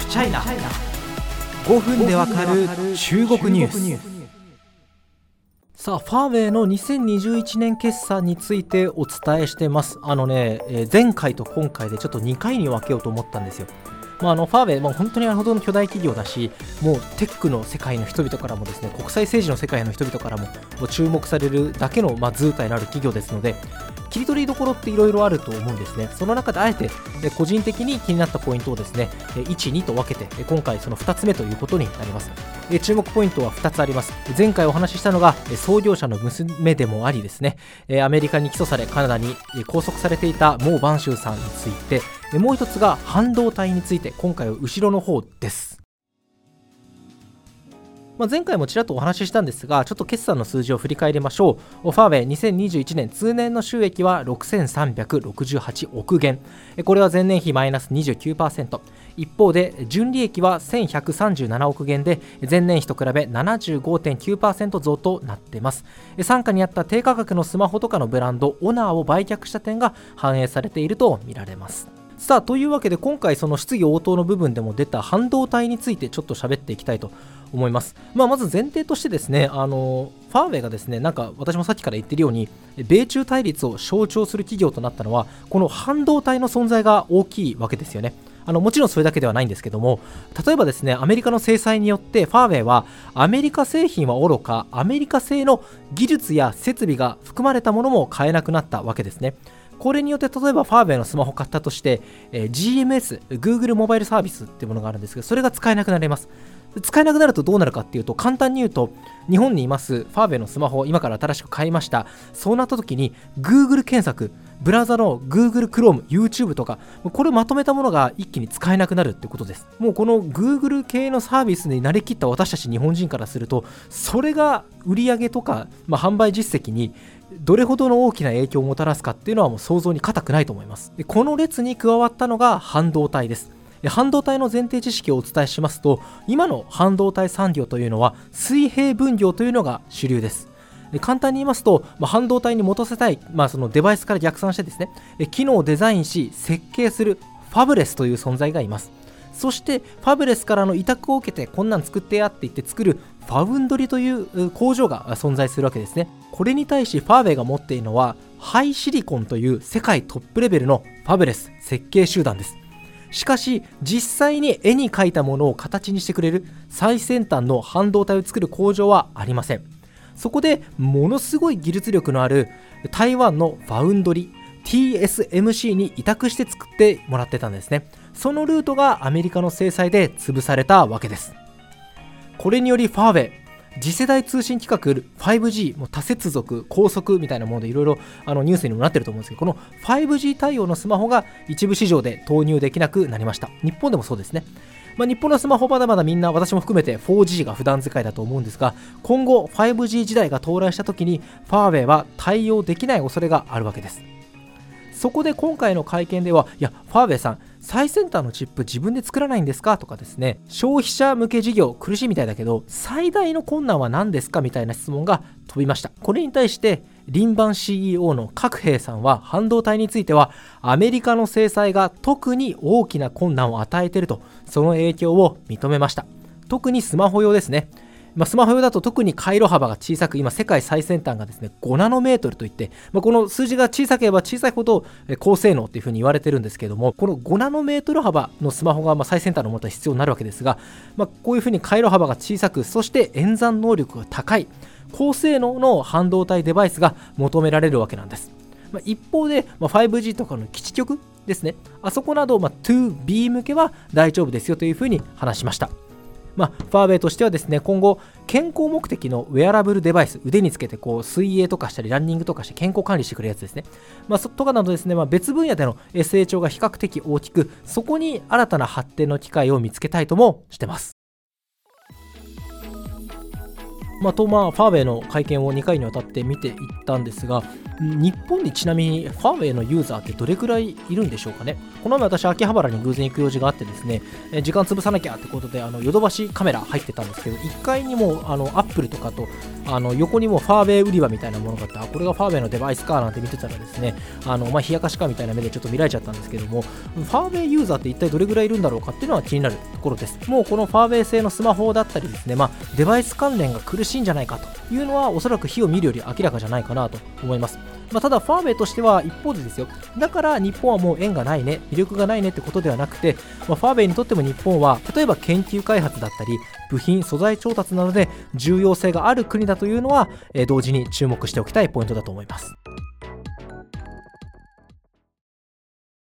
フチャイナ5分でわかる中国ニュース。さあファーウェイの2021年決算についてお伝えしてます。あのね、えー前回と今回でちょっと2回に分けようと思ったんですよ。まあ、あのファーウェイ、まあ、本当にあれほどの巨大企業だし、もうテックの世界の人々からもですね国際政治の世界の人々からも注目されるだけの、まあ、図体のある企業ですので、切り取りどころっていろいろあると思うんですね。その中であえて個人的に気になったポイントをですね、1、2と分けて、今回その2つ目ということになります。注目ポイントは2つあります。前回お話ししたのが創業者の娘でもありですね、アメリカに起訴されカナダに拘束されていたモー・バンシューさんについて、もう一つが半導体について、今回は後ろの方です。まあ、前回もちらっとお話ししたんですが、ちょっと決算の数字を振り返りましょう。ファーウェイ2021年通年の収益は6368億元。これは前年比マイナス29%。一方で、純利益は1137億元で、前年比と比べ75.9%増となっています。傘下にあった低価格のスマホとかのブランド、オナーを売却した点が反映されているとみられます。さあというわけで今回その質疑応答の部分でも出た半導体についてちょっと喋っていきたいと思います。まあ、まず前提としてですね、あのファーウェイがですね、なんか私もさっきから言ってるように、米中対立を象徴する企業となったのは、この半導体の存在が大きいわけですよね。あのもちろんそれだけではないんですけども、例えばですね、アメリカの制裁によって、ファーウェイはアメリカ製品はおろか、アメリカ製の技術や設備が含まれたものも買えなくなったわけですね。これによって例えばファーウェイのスマホ買ったとして、えー GMS、Google モバイルサービスっていうものがあるんですけど、それが使えなくなります。使えなくなるとどうなるかっていうと、簡単に言うと、日本にいますファーウェイのスマホを今から新しく買いました。そうなった時に、Google 検索、ブラウザの Google Chrome、YouTube とか、これをまとめたものが一気に使えなくなるってことです。もうこの Google 系のサービスに慣れきった私たち日本人からすると、それが売り上げとか、まあ、販売実績にどれほどの大きな影響をもたらすかっていうのはもう想像に難くないと思います。でこの列に加わったのが半導体です。で半導体の前提知識をお伝えしますと、今の半導体産業というのは水平分業というのが主流です。で簡単に言いますと、まあ、半導体に持たせたい、まあ、そのデバイスから逆算してですね、機能をデザインし設計するファブレスという存在がいます。そしてファブレスからの委託を受けてこんなん作ってやって言って作るファウンドリという工場が存在するわけですね。これに対しファーウェイが持っているのはハイシリコンという世界トップレベルのファブレス設計集団です。しかし実際に絵に描いたものを形にしてくれる最先端の半導体を作る工場はありません。そこでものすごい技術力のある台湾のファウンドリ TSMC に委託して作ってもらってたんですね。そのルートがアメリカの制裁で潰されたわけです。これによりファーウェイ、次世代通信規格 5G、も多接続、高速みたいなものでいろいろあのニュースにもなってると思うんですけど、この 5G 対応のスマホが一部市場で投入できなくなりました。日本でもそうですね。まあ、日本のスマホまだまだみんな私も含めて 4G が普段使いだと思うんですが今後 5G 時代が到来した時にファーウェイは対応できない恐れがあるわけですそこで今回の会見ではいやファーウェイさん最先端のチップ自分で作らないんですか？とかですね。消費者向け事業苦しいみたいだけど最大の困難は何ですか？みたいな質問が飛びました。これに対して林番 CEO の角平さんは半導体についてはアメリカの制裁が特に大きな困難を与えているとその影響を認めました。特にスマホ用ですね。まあ、スマホ用だと特に回路幅が小さく今世界最先端がですね5ナノメートルといって、まあ、この数字が小さければ小さいほど高性能っていうふうに言われてるんですけどもこの5ナノメートル幅のスマホがま最先端のものが必要になるわけですが、まあ、こういうふうに回路幅が小さくそして演算能力が高い高性能の半導体デバイスが求められるわけなんです。まあ、一方で、ま、5G とかの基地局ですね、あそこなど、ま、2B 向けは大丈夫ですよというふうに話しました。まあ、ファーウェイとしてはですね、今後、健康目的のウェアラブルデバイス、腕につけてこう水泳とかしたり、ランニングとかして健康管理してくれるやつですね。まあ、そとかなどですね、まあ、別分野での成長が比較的大きく、そこに新たな発展の機会を見つけたいともしてます。まあ、と、まあ、ファーウェイの会見を2回にわたって見ていったんですが、日本にちなみにファーウェイのユーザーってどれくらいいるんでしょうかね？この前私、秋葉原に偶然行く用事があってですね、時間潰さなきゃってことで、あのヨドバシカメラ入ってたんですけど、1階にもあのアップルとかとあの横にもファーウェイ売り場みたいなものがあって、あこれがファーウェイのデバイスかなんて見てたらですね、あのまあ、冷やかしかみたいな目でちょっと見られちゃったんですけども、ファーウェイユーザーって一体どれぐらいいるんだろうかっていうのは気になるところです。もうこのファーウェイ製のスマホだったりですね、まあ、デバイス関連が苦ししいんじゃないかというのは、おそらく火を見るより明らかじゃないかなと思います。まあ、ただ、ファーウェイとしては一方でですよ、だから日本はもう縁がないね、魅力がないねってことではなくて、まあ、ファーウェイにとっても日本は、例えば研究開発だったり、部品、素材調達などで重要性がある国だというのは、えー、同時に注目しておきたいポイントだと思います。